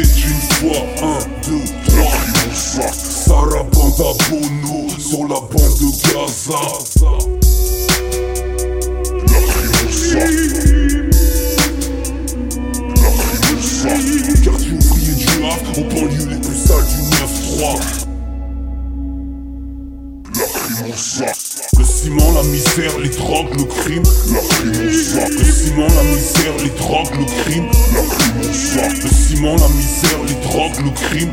Était une fois, un, deux, trois Sarah Banda Bono sur la bande de Gaza. Quartier ouvrier du Havre, aux banlieues les plus sales du 9-3 Le ciment, la misère, les drogues, le crime. Le ciment, la misère, les drogues, le crime ciment, la misère, les drogues, le crime.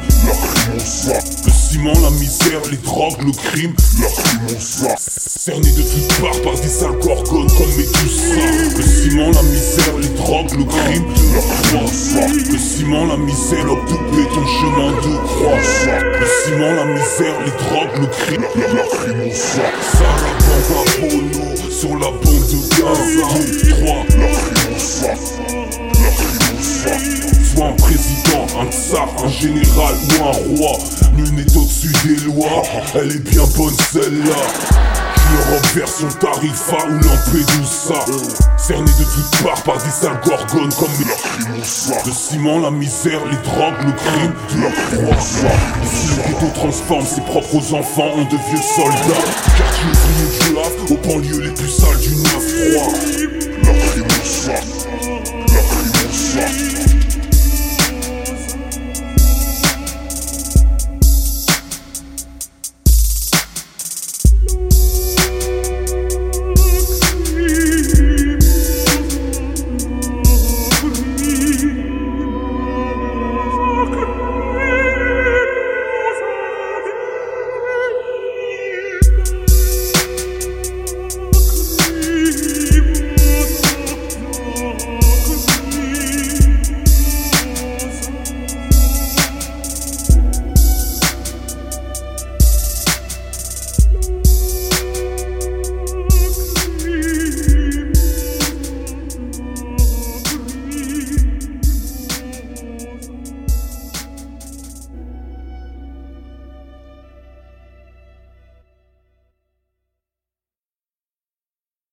Le ciment, la misère, les drogues, le crime. Cerné de toutes parts par des sales gorgones comme Médusa. Le ciment, la misère, les drogues, le crime. Le ciment, la misère, occupé ton chemin de croix. Le ciment, la misère, les drogues, le crime. Sarah Bamba Polo sur la bande de Gaza. 3 un président, un tsar, un général ou un roi. Nul n'est au-dessus des lois, elle est bien bonne celle-là. L'Europe version Tarifa ou Lampedusa. Cerné de toutes parts par des sales gorgones comme les Le ciment, la misère, les drogues, le crime, de la proie Si le ghetto transforme ses propres enfants en de vieux soldats. Quartier ouvrier de au aux banlieues les plus sales du 9-3